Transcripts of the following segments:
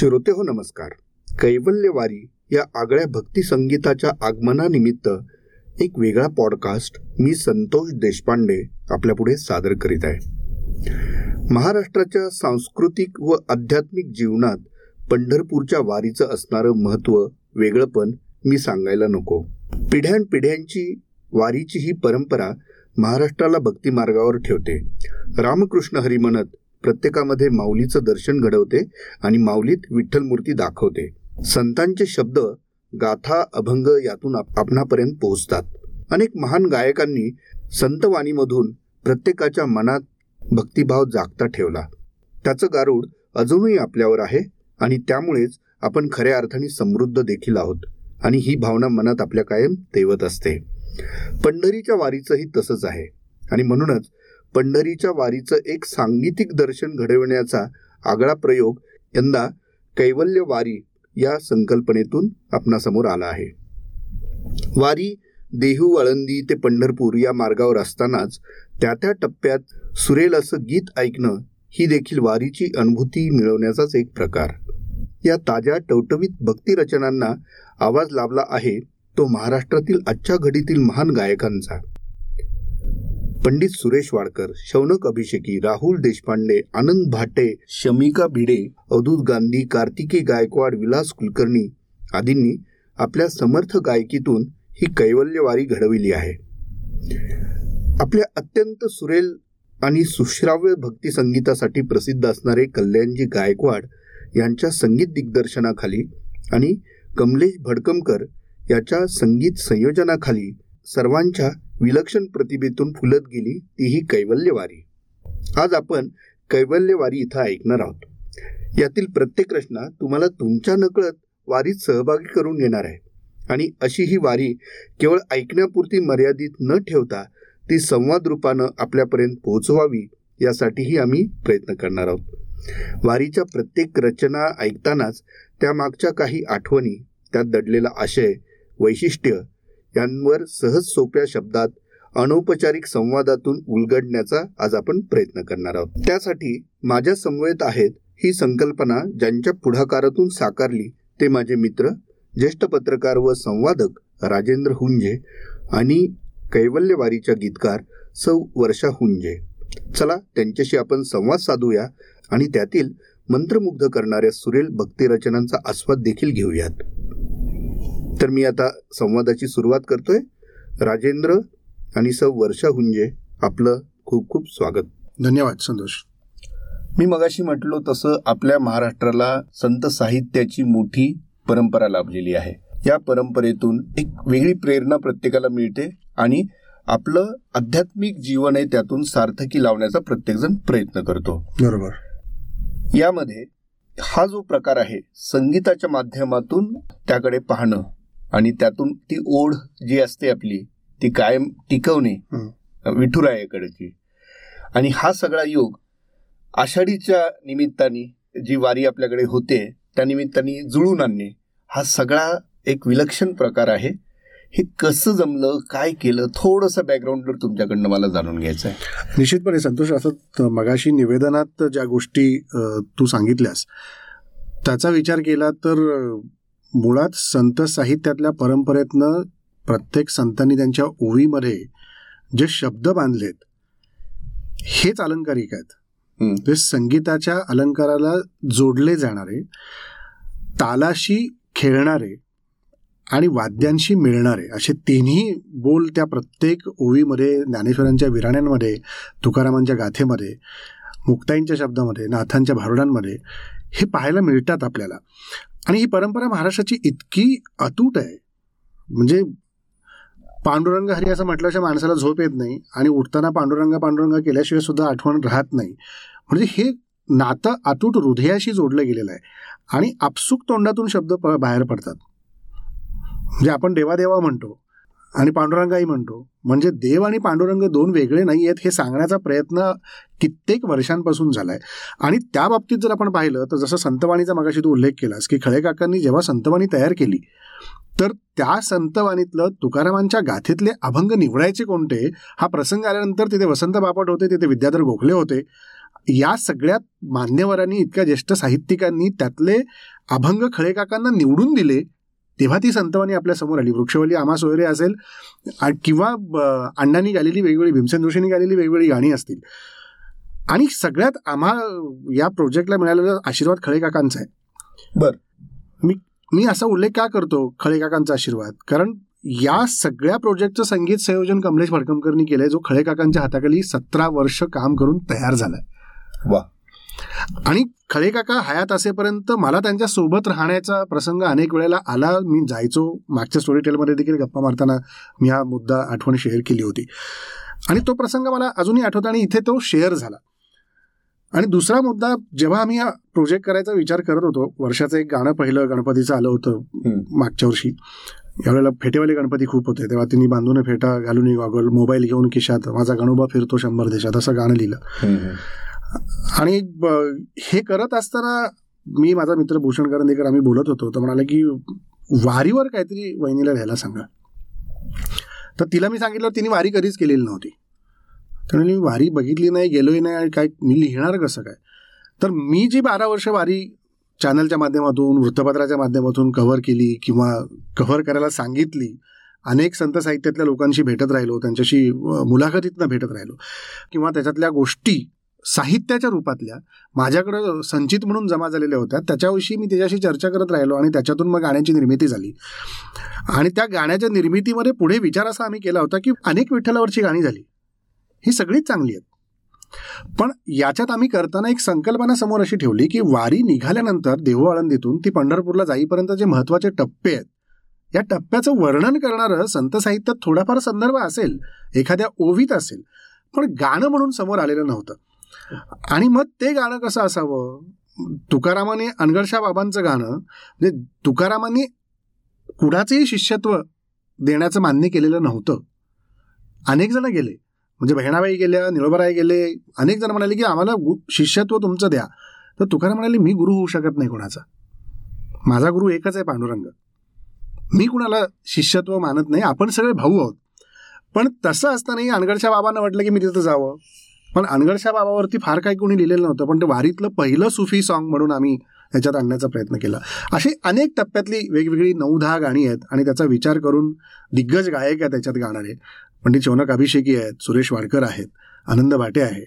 श्रोते हो नमस्कार. कैवल्यवारी या आगळ्या भक्ती संगीताच्या आगमनानिमित्त एक वेगळा पॉडकास्ट मी संतोष देशपांडे आपल्यापुढे सादर करीत आहे. महाराष्ट्राच्या सांस्कृतिक व आध्यात्मिक जीवनात पंढरपूरच्या वारीचं असणारं महत्त्व वेगळंपण मी सांगायला नको. पिढ्यानपिढ्यांची वारीची ही परंपरा महाराष्ट्राला भक्ती मार्गावर ठेवते. रामकृष्ण हरी म्हणत प्रत्येकामध्ये माऊलीचं दर्शन घडवते आणि माऊलीत विठ्ठल मूर्ती दाखवते. संतांचे शब्द गाथा अभंग यातून आपणापर्यंत पोहोचतात. अनेक महान गायकांनी संतवाणीमधून प्रत्येकाच्या मनात भक्तिभाव जागता ठेवला. त्याचं गारूड अजूनही आपल्यावर आहे आणि त्यामुळेच आपण खऱ्या अर्थाने समृद्ध देखील आहोत आणि ही भावना मनात आपल्या कायम तेवत असते. पंढरीच्या वारीचंही तसंच आहे आणि म्हणूनच पंढरीच्या वारीचं एक सांगीतिक दर्शन घडविण्याचा आगळा प्रयोग यंदा कैवल्य वारी या संकल्पनेतून आपणासमोर आला आहे. वारी देहू आळंदी ते पंढरपूर या मार्गावर असतानाच त्या त्या टप्प्यात सुरेल असं गीत ऐकणं ही देखील वारीची अनुभूती मिळवण्याचाच एक प्रकार. या ताज्या टवटवीत भक्तिरचनांना आवाज लाभला आहे तो महाराष्ट्रातील आजच्या घडीतील महान गायकांचा. पंडित सुरेश वाडकर शौनक अभिषेकी राहुल देशपांडे आनंद भाटे शमिका भिडे अवधूत गांधी कार्तिकी गायकवाड विलास कुलकर्णी आदींनी आपल्या समर्थ गायकीतून ही कैवल्यवारी घडविली आहे. आपल्या अत्यंत सुरेल आणि सुश्राव्य भक्ती संगीतासाठी प्रसिद्ध असणारे कल्याणजी गायकवाड यांच्या संगीत दिग्दर्शनाखाली आणि कमलेश भडकमकर याच्या संगीत संयोजनाखाली सर्वांच्या विलक्षण प्रतिभेतून फुलत गेली ती ही कैवल्यवारी. आज आपण कैवल्यवारी इथं ऐकणार आहोत. यातील प्रत्येक रचना तुम्हाला तुमच्या नकळत वारीत सहभागी करून घेणार आहे. आणि अशी ही वारी केवळ ऐकण्यापुरती मर्यादित न ठेवता ती संवाद रूपानं आपल्यापर्यंत पोहोचवावी यासाठीही आम्ही प्रयत्न करणार आहोत. वारीच्या प्रत्येक रचना ऐकतानाच त्यामागच्या काही आठवणी त्यात दडलेला आशय वैशिष्ट्य यांवर सहज सोप्या शब्दात अनौपचारिक संवादातून उलगडण्याचा आज आपण प्रयत्न करणार आहोत. त्यासाठी माझ्या समवेत आहेत ही संकल्पना ज्यांच्या पुढाकारातून साकारली ते माझे मित्र ज्येष्ठ पत्रकार व संवादक राजेंद्र हुंजे आणि कैवल्यवारीच्या गीतकार सौ वर्षा हुंजे. चला त्यांच्याशी आपण संवाद साधूया आणि त्यातील मंत्रमुग्ध करणाऱ्या सुरेल भक्तिरचनांचा आस्वाद देखील घेऊयात. तर मी आता संवादाची सुरुवात करतोय. राजेंद्र आणि सौ वर्षा हुंजे आपलं खूप खूप स्वागत. धन्यवाद संतोष. मी मगाशी म्हटलो तसं आपल्या महाराष्ट्राला संत साहित्याची मोठी परंपरा लाभलेली आहे. या परंपरेतून एक वेगळी प्रेरणा प्रत्येकाला मिळते आणि आपलं आध्यात्मिक जीवन आहे त्यातून सार्थकी लावण्याचा प्रत्येकजण प्रयत्न करतो. बरोबर. यामध्ये हा जो प्रकार आहे संगीताच्या माध्यमातून त्याकडे पाहणं आणि त्यातून ती ओढ जी असते आपली ती कायम टिकवणे विठुरायाकडची. आणि हा सगळा योग आषाढीच्या निमित्ताने जी वारी आपल्याकडे होते त्या निमित्ताने जुळून आणणे हा सगळा एक विलक्षण प्रकार आहे. हे कसं जमलं काय केलं थोडंसं बॅकग्राऊंडवर तुमच्याकडनं मला जाणून घ्यायचं आहे. निश्चितपणे संतोष असं मगाशी निवेदनात ज्या गोष्टी तू सांगितल्यास त्याचा विचार केला तर मुळात संत साहित्यातल्या परंपरेतनं प्रत्येक संतांनी त्यांच्या ओवीमध्ये जे शब्द बांधलेत हेच अलंकारिक आहेत. ते संगीताच्या अलंकाराला जोडले जाणारे तालाशी खेळणारे आणि वाद्यांशी मिळणारे असे तिन्ही बोल त्या प्रत्येक ओवीमध्ये ज्ञानेश्वरांच्या विराण्यांमध्ये तुकारामांच्या गाथेमध्ये मुक्ताईंच्या शब्दामध्ये नाथांच्या भारुडांमध्ये हे पाहायला मिळतात आपल्याला. आणि ही परंपरा महाराष्ट्राची इतकी अतूट आहे. म्हणजे पांडुरंग हरी असं म्हटल्याशिवाय माणसाला झोप येत नाही आणि उठताना पांडुरंग पांडुरंग केल्याशिवाय सुद्धा आठवण राहत नाही. म्हणजे हे नातं अतूट हृदयाशी जोडलं गेलेलं आहे. आणि आपसूक तोंडातून शब्द प बाहेर पडतात. म्हणजे आपण देवादेवा म्हणतो. आणि पांडुरंगाही म्हणतो म्हणजे देव आणि पांडुरंग दोन वेगळे नाही आहेत हे सांगण्याचा प्रयत्न कित्येक वर्षांपासून झाला आहे आणि त्या बाबतीत जर आपण पाहिलं तर जसं संतवाणीचा मगाशी तू उल्लेख केलास की खळे काकांनी जेव्हा संतवाणी तयार केली तर त्या संतवाणीतलं तुकारामांच्या गाथेतले अभंग निवडायचे कोणते हा प्रसंग आल्यानंतर तिथे वसंत बापट होते तिथे विद्याधर गोखले होते या सगळ्यात मान्यवरांनी इतक्या ज्येष्ठ साहित्यिकांनी त्यातले अभंग खळे काकांना निवडून दिले तेव्हा ती संतवाणी आपल्यासमोर आली. वृक्षवली आमा सोयरे असेल किंवा अण्णांनी गालेली वेगवेगळी भीमसेन जोशींनी गालेली वेगवेगळी गाणी असतील. आणि सगळ्यात आम्हा या प्रोजेक्टला मिळालेला आशीर्वाद खळे काकांचा आहे. बर. मी मी असा उल्लेख का करतो खळे काकांचा आशीर्वाद? कारण या सगळ्या प्रोजेक्टचं संगीत संयोजन कमलेश भडकमकरनी केलंय जो खळे काकांच्या हाताखाली सतरा वर्ष काम करून तयार झालाय. वा. आणि खळे काका हयात असेपर्यंत मला त्यांच्यासोबत राहण्याचा प्रसंग अनेक वेळेला आला. मी जायचो. मागच्या स्टोरी टेलमध्ये देखील गप्पा मारताना मी हा मुद्दा आठवण शेअर केली होती. आणि तो प्रसंग मला अजूनही आठवतो आणि इथे तो शेअर झाला. आणि दुसरा मुद्दा जेव्हा आम्ही हा प्रोजेक्ट करायचा विचार करत होतो वर्षाचं एक गाणं पहिलं गणपतीचं आलं होतं. मागच्या वर्षी. यावेळेला फेटेवाले गणपती खूप होते. तेव्हा तिने बांधून फेटा घालून गॉगल मोबाईल घेऊन खिशात माझा गणोबा फिरतो शंभर देशात असं गाणं लिहिलं. आणि ब- हे करत असताना मी माझा मित्र भूषण करंदेकर आम्ही बोलत होतो. तर म्हणाले की वारीवर काहीतरी वहिनीला लिहायला सांगा. तर तिला मी सांगितलं तिने वारी कधीच केलेली नव्हती. तर मी वारी बघितली नाही गेलोही नाही आणि काय मी लिहिणार कसं काय? तर मी जी बारा वर्ष वारी चॅनलच्या माध्यमातून वृत्तपत्राच्या माध्यमातून कव्हर केली किंवा कव्हर करायला सांगितली अनेक संत साहित्यातल्या लोकांशी भेटत राहिलो त्यांच्याशी मुलाखतीतनं भेटत राहिलो किंवा त्याच्यातल्या गोष्टी साहित्याच्या रूपातल्या. माझ्याकडं संचित म्हणून जमा झालेल्या होत्या. त्याच्याविषयी मी त्याच्याशी चर्चा करत राहिलो आणि त्याच्यातून मग गाण्याची निर्मिती झाली. आणि त्या गाण्याच्या निर्मितीमध्ये पुढे विचार असा आम्ही केला होता की अनेक विठ्ठलावरची गाणी झाली. ही सगळीच चांगली आहेत. पण याच्यात आम्ही करताना एक संकल्पना समोर अशी ठेवली की वारी निघाल्यानंतर देहू आळंदीतून ती पंढरपूरला जाईपर्यंत जे महत्त्वाचे टप्पे आहेत या टप्प्याचं वर्णन करणारं संत साहित्यात थोडाफार संदर्भ असेल एखाद्या ओवीत असेल. पण गाणं म्हणून समोर आलेलं नव्हतं. आणि मग ते गाणं कसं असावं? तुकारामाने अनगडशा बाबांचं गाणं म्हणजे तुकारामांनी कुणाचंही शिष्यत्व देण्याचं मान्य केलेलं नव्हतं. अनेक जण गेले. म्हणजे बहिणाबाई गेल्या निळोबाराई गेले अनेक जण म्हणाले की आम्हाला गु- शिष्यत्व तुमचं द्या. तर तुकाराम म्हणाले मी गुरु होऊ शकत नाही कोणाचा. माझा गुरु एकच आहे पांडुरंग. मी कुणाला शिष्यत्व मानत नाही. आपण सगळे भाऊ आहोत. पण तसं असतानाही अनगडच्या बाबांना वाटलं की मी तिथं जावं. पण अनगडशा बाबावरती फार काही कोणी लिहिलेलं नव्हतं पण ते वारीतलं पहिलं सुफी सॉन्ग म्हणून आम्ही ह्याच्यात आणण्याचा प्रयत्न केला. अशी अनेक टप्प्यातली वेगवेगळी नऊ दहा गाणी आहेत आणि त्याचा विचार करून दिग्गज गायक आहेत त्याच्यात गाणारे. पंडित शौनक अभिषेकी आहेत सुरेश वाडकर आहेत आनंद भाटे आहे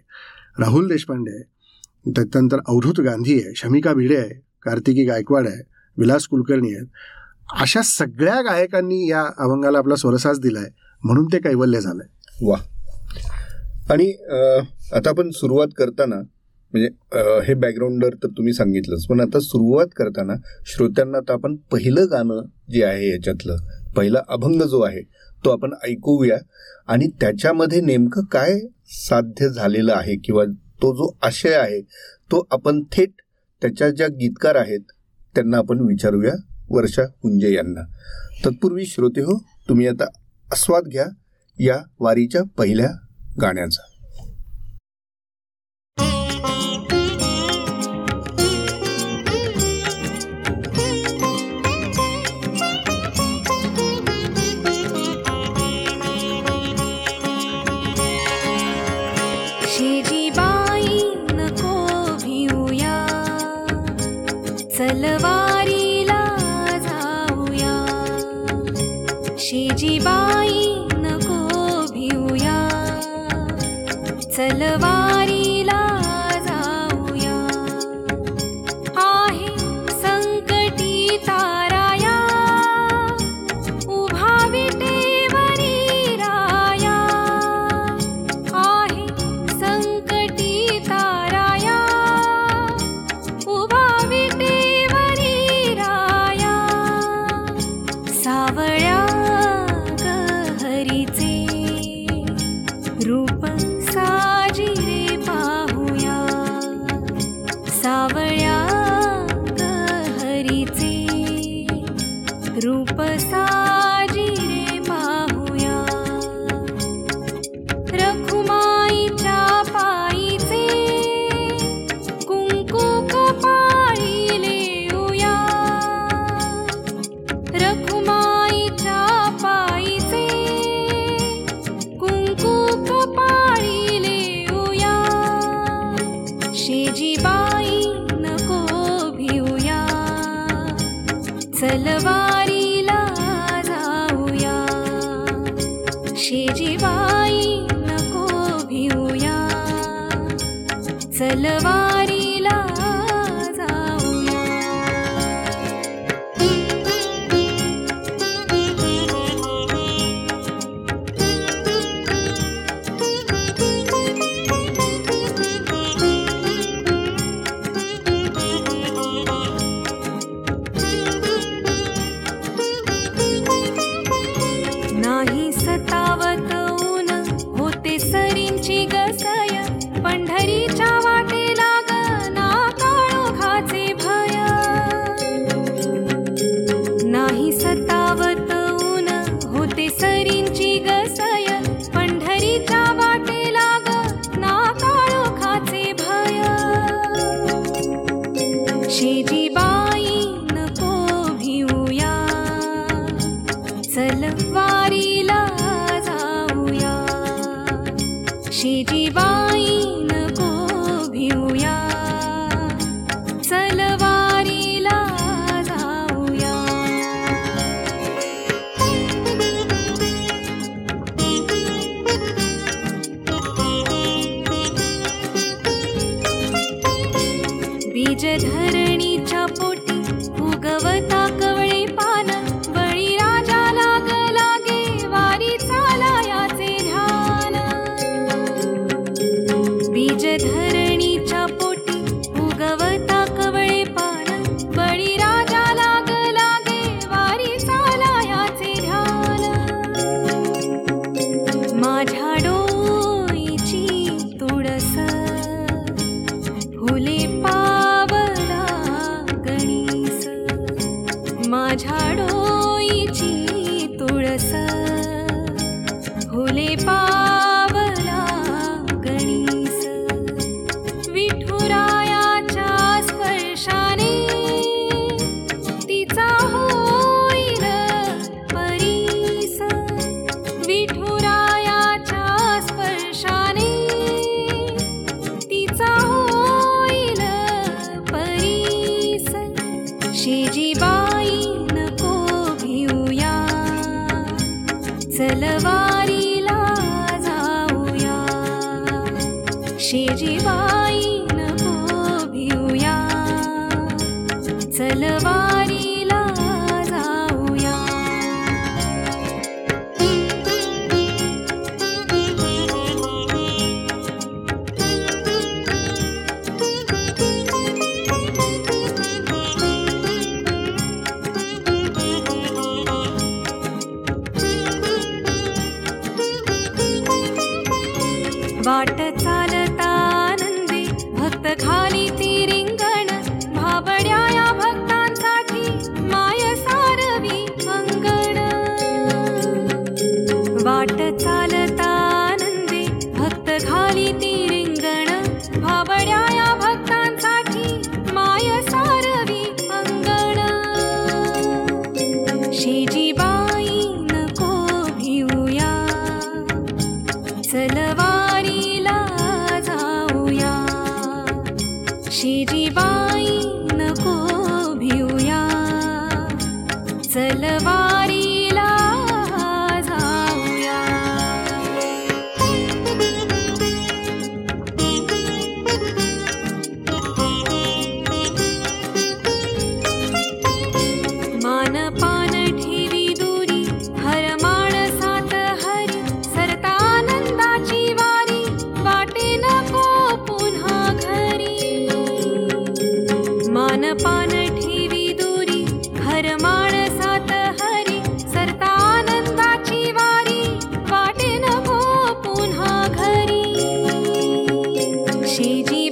राहुल देशपांडे आहे त्याच्यानंतर अवधूत गांधी आहे शमिका भिडे आहे कार्तिकी गायकवाड आहे विलास कुलकर्णी आहेत. अशा सगळ्या गायकांनी या अभंगाला आपला स्वरसाज दिलाय म्हणून ते कैवल्य झालंय. वा आणि आता आपण सुरुवात करताना म्हणजे हे बॅकग्राऊंडर तर तुम्ही सांगितलंच पण आता सुरुवात करताना श्रोत्यांना आता आपण पहिलं गाणं जे आहे याच्यातलं पहिला अभंग जो आहे तो आपण ऐकूया. आणि त्याच्यामध्ये नेमकं काय साध्य झालेलं आहे किंवा तो जो आशय आहे तो आपण थेट त्याच्या ज्या गीतकार आहेत त्यांना आपण विचारूया वर्षा हुंजे यांना. तत्पूर्वी श्रोते हो तुम्ही आता आस्वाद घ्या या वारीच्या पहिल्या गाण्याचा. शेजीबाई चलवारीला जाऊया. शेजीबा चलवारीला चलवारीला जाऊया. शेजीबाई 奇迹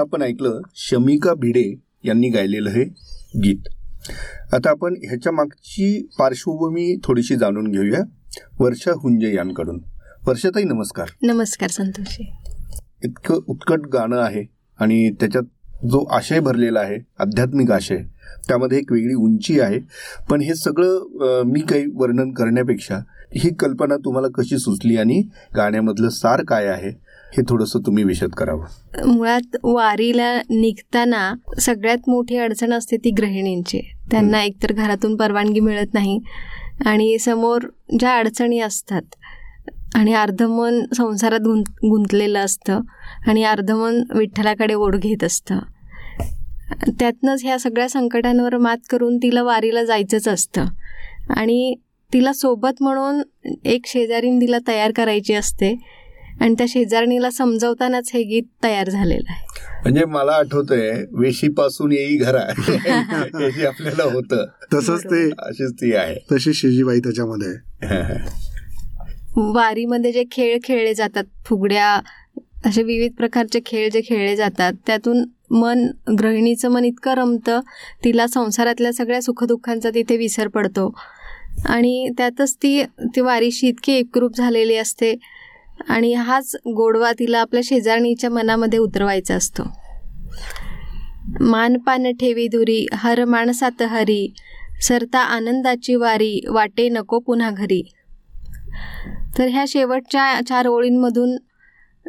आत्ता आपण ऐकलं शमिका भिडे यांनी गायलेलं हे गीत. आता आपण ह्याच्या मागची पार्श्वभूमी थोडीशी जाणून घेऊया. वर्षा हुंजे यांकडून. वर्षाताई नमस्कार. नमस्कार संतोषी. इतकं उत्कट गाणं आहे आणि त्याच्यात जो आशय भरलेला आहे आध्यात्मिक आशय त्यामध्ये एक वेगळी उंची आहे. पण हे सगळं मी काही वर्णन करण्यापेक्षा ही कल्पना तुम्हाला कशी सुचली आणि गाण्यामधलं सार काय आहे हे थोडंसं तुम्ही विशद करावं. मुळात वारीला निघताना सगळ्यात मोठी अडचण असते ती गृहिणींची. त्यांना एकतर घरातून परवानगी मिळत नाही आणि समोर ज्या अडचणी असतात आणि अर्धमन संसारात गुंत गुंतलेलं असतं आणि अर्धमन विठ्ठलाकडे ओढ घेत असतं. त्यातनंच ह्या सगळ्या संकटांवर मात करून तिला वारीला जायचंच असतं. आणि तिला सोबत म्हणून एक शेजारीन तिला तयार करायची असते. आणि त्या शेजारणीला समजवतानाच हे गीत तयार झालेलं आहे. म्हणजे मला आठवतंय वेशीपासून येई घरा हे आपल्याला होतं. तसंच ते अशीच ती आहे. तशी शेजीबाई त्याच्यामध्ये. वारीमध्ये जे खेळ खेळले जातात फुगड्या असे विविध प्रकारचे खेळ जे खेळले जातात त्यातून मन गृहिणीचं मन इतकं रमतं तिला संसारातल्या सगळ्या सुखदुःखांचा तिथे विसर पडतो. आणि त्यातच ती ती वारीशी इतकी एकरूप झालेली असते. आणि हाच गोडवा तिला आपल्या शेजारणीच्या मनामध्ये उतरवायचा असतो. मानपान ठेवी दुरी हर माणसात हरी सरता आनंदाची वारी वाटे नको पुन्हा घरी. तर ह्या शेवटच्या चार ओळींमधून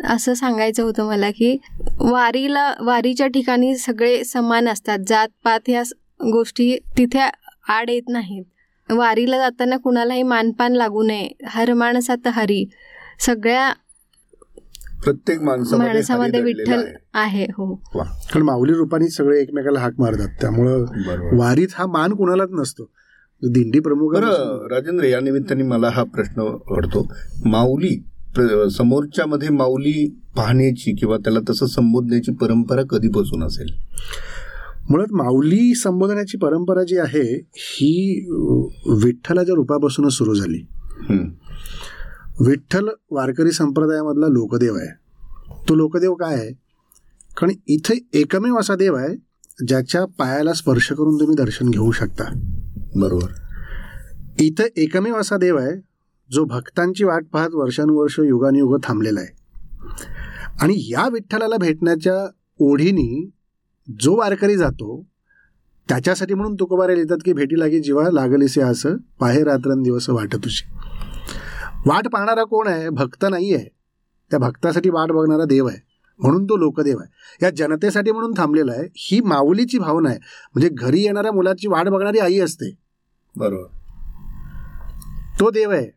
असं सांगायचं होतं मला की वारीला वारीच्या ठिकाणी सगळे समान असतात. जात पात ह्या गोष्टी तिथे आड येत नाहीत. वारीला जाताना कुणालाही मानपान लागू नये. हर माणसात हरी सगळ्या प्रत्येक माणसामध्ये विठ्ठल आहे. हो. वा. कारण माऊली रूपाने सगळे एकमेकाला हाक मारतात. त्यामुळं वारीत हा मान कोणालाच नसतो. दिंडी प्रमुख राजेंद्र या निमित्ताने मला हा प्रश्न पडतो. माऊली समोरच्या मध्ये माऊली पाहण्याची किंवा त्याला तसं संबोधण्याची परंपरा कधीपासून असेल? मुळात माऊली संबोधनाची परंपरा जी आहे ही विठ्ठलाच्या रूपापासूनच सुरू झाली. विठ्ठल वारकरी संप्रदायामधला लोकदेव आहे. तो लोकदेव काय आहे? कारण इथे एकमेव असा देव आहे ज्याच्या पायाला स्पर्श करून तुम्ही दर्शन घेऊ शकता. बरोबर. इथं एकमेव असा देव आहे जो भक्तांची वाट पाहत वर्षानुवर्ष युगानुयुग थांबलेला आहे. आणि या विठ्ठलाला भेटण्याच्या ओढीनी जो वारकरी जातो त्याच्यासाठी म्हणून तुकोबारे लिहितात की भेटी लागी जीवा लागलीसे असं पाहे रात्रंदिवस वाट तुझी वाट पाहणारा कोण आहे? भक्त नाही आहे त्या भक्तासाठी वाट बघणारा देव आहे. म्हणून तो लोकदेव आहे. या जनतेसाठी म्हणून थांबलेला आहे. ही माऊलीची भावना आहे. म्हणजे घरी येणाऱ्या मुलाची वाट बघणारी आई असते. बरोबर. तो देव आहे.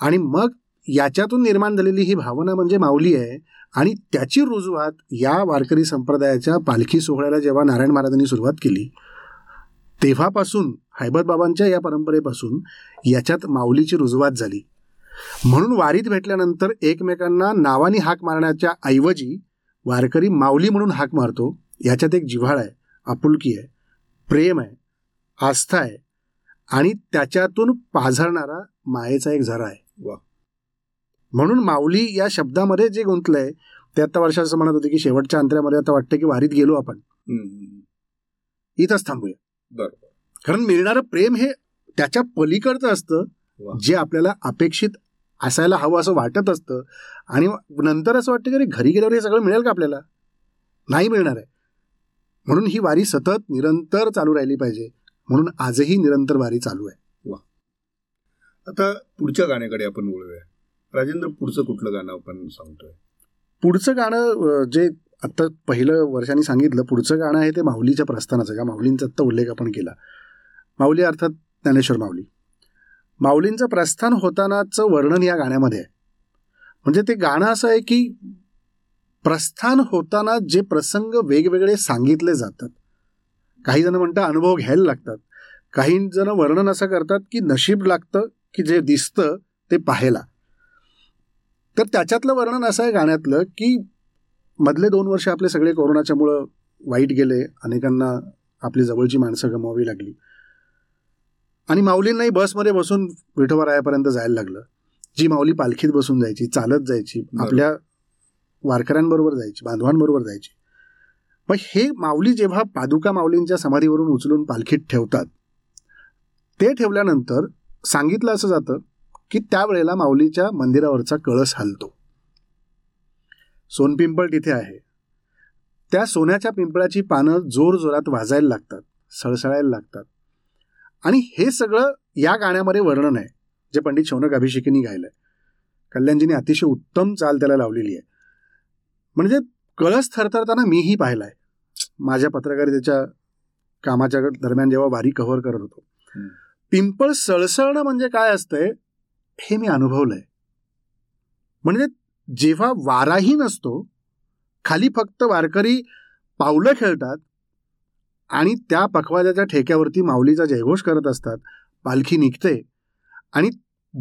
आणि मग याच्यातून निर्माण झालेली ही भावना म्हणजे माऊली आहे. आणि त्याची रुजवात या वारकरी संप्रदायाच्या पालखी सोहळ्याला जेव्हा नारायण महाराजांनी सुरुवात केली तेव्हापासून हैबत बाबांच्या या परंपरेपासून याच्यात माऊलीची रुजवात झाली. म्हणून वारीत भेटल्यानंतर एकमेकांना नावानी हाक मारण्याच्या ऐवजी वारकरी माऊली म्हणून हाक मारतो याच्यात एक जिव्हाळ आहे आपुलकी आहे प्रेम आहे आस्था आहे आणि त्याच्यातून पाझरणारा मायेचा एक झरा आहे वा. म्हणून माऊली या शब्दामध्ये जे गुंतलंय ते आता वर्षा असं म्हणत होते की शेवटच्या अंतऱ्यामध्ये आता वाटतं की वारीत गेलो आपण. इथंच थांबूया बरोबर कारण मिळणारं प्रेम हे त्याच्या पलीकडचं असतं. जे आपल्याला अपेक्षित असायला हवं असं वाटत असतं आणि नंतर असं वाटतं की अरे घरी गेल्यावर हे सगळं मिळेल का आपल्याला? नाही मिळणार आहे. म्हणून ही वारी सतत निरंतर चालू राहिली पाहिजे. म्हणून आजही निरंतर वारी चालू आहे. आता पुढच्या गाण्याकडे आपण वळूया. राजेंद्र पुढचं कुठलं गाणं आपण सांगतोय? पुढचं गाणं जे आत्ता पहिलं वर्षांनी सांगितलं पुढचं गाणं आहे ते माऊलीच्या प्रस्थानाचं. का माऊलींचा आत्ता उल्लेख आपण केला. माऊली अर्थात ज्ञानेश्वर माऊली. माऊलींचं प्रस्थान होतानाचं वर्णन या गाण्यामध्ये आहे. म्हणजे ते गाणं असं आहे की प्रस्थान होताना जे प्रसंग वेगवेगळे सांगितले जातात. काही जण म्हणतात अनुभव घ्यायला लागतात. काही जण वर्णन असं करतात की नशीब लागतं की जे दिसतं ते पाहायला. तर त्याच्यातलं वर्णन असं आहे गाण्यातलं की मधले दोन वर्ष आपले सगळे कोरोनाच्यामुळं वाईट गेले अनेकांना आपली जवळची माणसं गमावी लागली. आणि माऊलींनाही बसमध्ये बसून विठोबारायापर्यंत जायला लागलं. जी माऊली पालखीत बसून जायची चालत जायची. आपल्या वारकऱ्यांबरोबर जायची बांधवांबरोबर जायची. मग हे माऊली जेव्हा पादुका माऊलींच्या समाधीवरून उचलून पालखीत ठेवतात ते ठेवल्यानंतर सांगितलं असं जातं की त्यावेळेला माऊलीच्या मंदिरावरचा कळस हलतो. सोनपिंपळ तिथे आहे. त्या सोन्याच्या पिंपळाची पानं जोर जोरात वाजायला लागतात सळसळायला लागतात. आणि हे सगळं या गाण्यामध्ये वर्णन आहे जे पंडित शौनक अभिषेकींनी गायलंय. कल्याणजीने अतिशय उत्तम चाल त्याला लावलेली आहे. म्हणजे कळस थरथरताना मीही पाहिलाय. माझ्या पत्रकारितेच्या कामाच्या दरम्यान जेव्हा वारी कव्हर करत होतो. पिंपळ सळसळणं म्हणजे काय असतंय हे मी अनुभवलंय. म्हणजे जेव्हा वाराही नसतो खाली फक्त वारकरी पावलं खेळतात आणि त्या पखवाजाच्या ठेक्यावरती माऊलीचा जयघोष करत असतात. पालखी निघते. आणि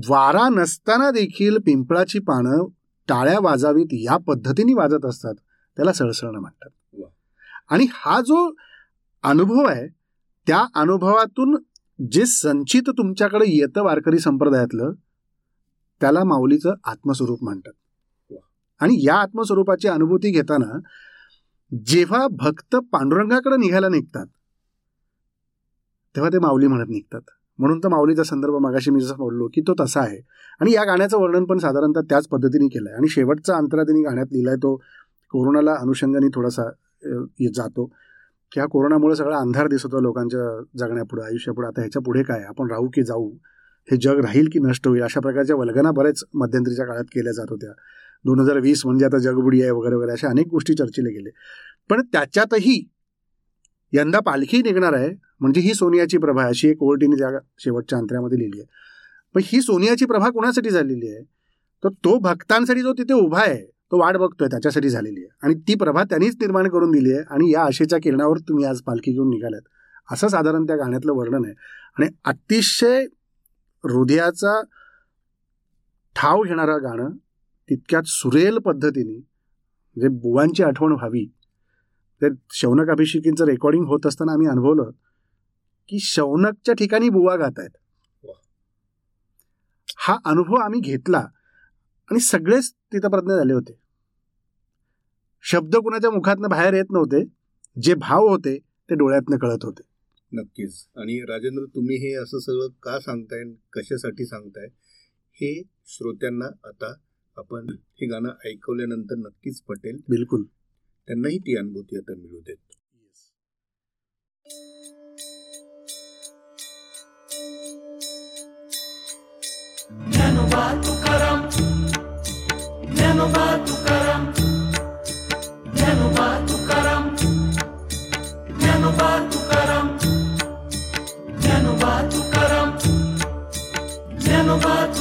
वारा नसताना देखील पिंपळाची पानं टाळ्या वाजावीत या पद्धतीने वाजत असतात. त्याला सळसळणं म्हणतात. आणि हा जो अनुभव आहे त्या अनुभवातून जे संचित तुमच्याकडे येतं वारकरी संप्रदायातलं त्याला माऊलीचं आत्मस्वरूप म्हणतात. आणि या आत्मस्वरूपाची अनुभूती घेताना जेव्हा भक्त पांडुरंगाकडे निघायला निघतात तेव्हा ते माऊली म्हणत निघतात. म्हणून तर माऊलीचा संदर्भ मागाशी मी जसं बोललो की तो तसा आहे. आणि या गाण्याचं वर्णन पण साधारणतः त्याच पद्धतीने केलं आहे आणि शेवटचा अंतरा त्यांनी गाण्यात आहे तो कोरोनाला अनुषंगाने थोडासा ये- जातो. की हा कोरोनामुळे सगळा अंधार दिसत होता लोकांच्या जगण्यापुढे आयुष्यापुढे. आता ह्याच्या पुढे काय? आपण राहू की जाऊ? हे जग राहील की नष्ट होईल? अशा प्रकारच्या वल्गना बरेच मध्यंतरीच्या काळात केल्या जात होत्या. दोन हजार वीस म्हणजे आता जगबुडी आहे वगैरे वगैरे अशा अनेक गोष्टी चर्चेला गेले. पण त्याच्यातही यंदा पालखी निघणार आहे. म्हणजे ही सोनियाची प्रभा अशी एक ओळ ज्या शेवटच्या अंतऱ्यामध्ये लिहिली आहे. पण ही सोनियाची प्रभा कोणासाठी झालेली आहे? तर तो भक्तांसाठी जो तिथे उभा आहे तो वाट बघतोय. त्याच्यासाठी झालेली आहे. आणि ती प्रभा त्यांनीच निर्माण करून दिली आहे. आणि या आशेच्या किरणावर तुम्ही आज पालखी घेऊन निघाल्यात असं साधारण त्या गाण्यातलं वर्णन आहे. आणि अतिशय हृदयाचा ठाव घेणारं गाणं तितक्यात सुरेल पद्धतीने म्हणजे बुवांची आठवण व्हावी. ते शौनक अभिषेकींचं रेकॉर्डिंग होत असताना आम्ही अनुभवलं की शौनकच्या ठिकाणी बुवा गात आहेत. हा अनुभव आम्ही घेतला आणि सगळेच तिथं झाले होते. शब्द कुणाच्या मुखातनं बाहेर येत नव्हते जे भाव होते ते डोळ्यातनं कळत होते. नक्कीच. आणि राजेंद्र तुम्ही हे असं सगळं का सांगताय कशासाठी सांगताय हे श्रोत्यांना आता आपण हे गाणं ऐकवल्यानंतर नक्कीच पटेल. बिलकुल. त्यांनाही ती अनुभूती आता मिळू देत. ज्ञानोबा तुकाराम. ज्ञानोबा तुकाराम. ज्ञानोबा तुकाराम. ज्ञानोबा तुकाराम. ज्ञानोबा तुकाराम. ज्ञानोबा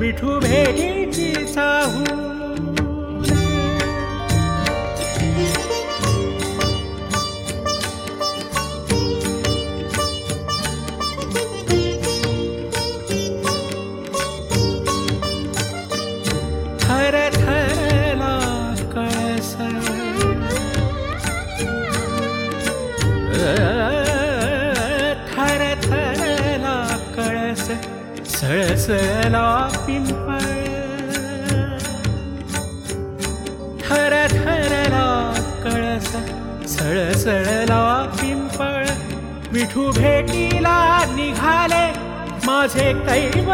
विठू भेटीची साहू.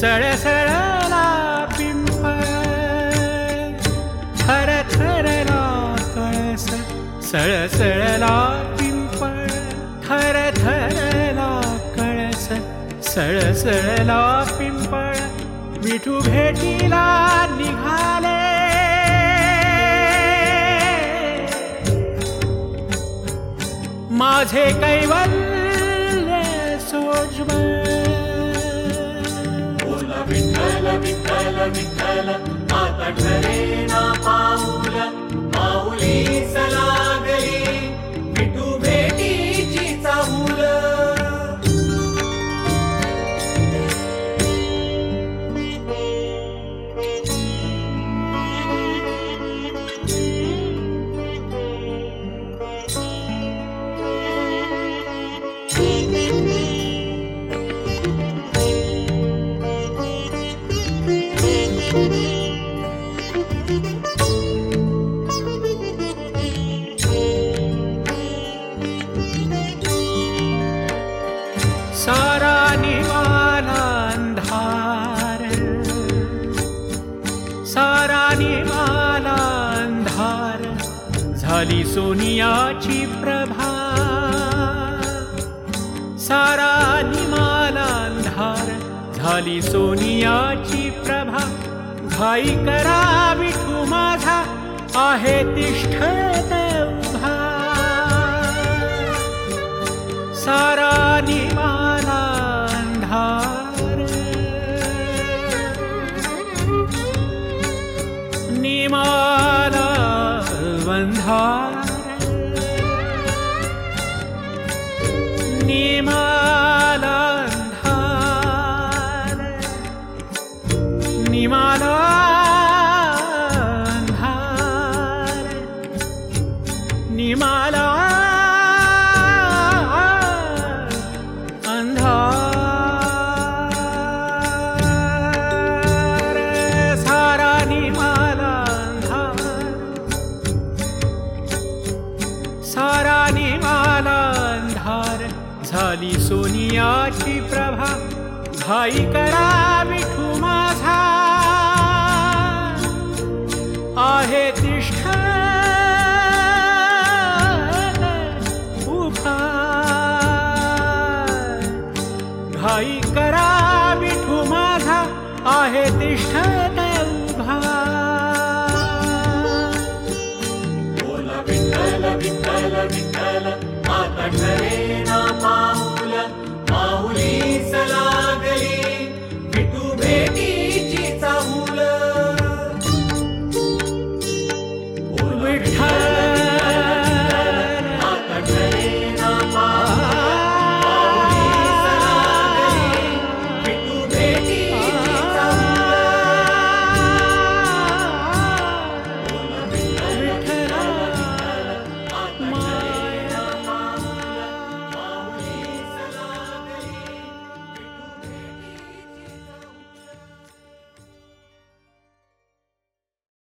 सळसळला पिंपळ. थरथरला कळस सळसळला पिंपळ. थरथरला कळस सळसळला पिंपळ. मिठू भेटीला निघाले. माझे कैवल्य सोज्वल ल आसला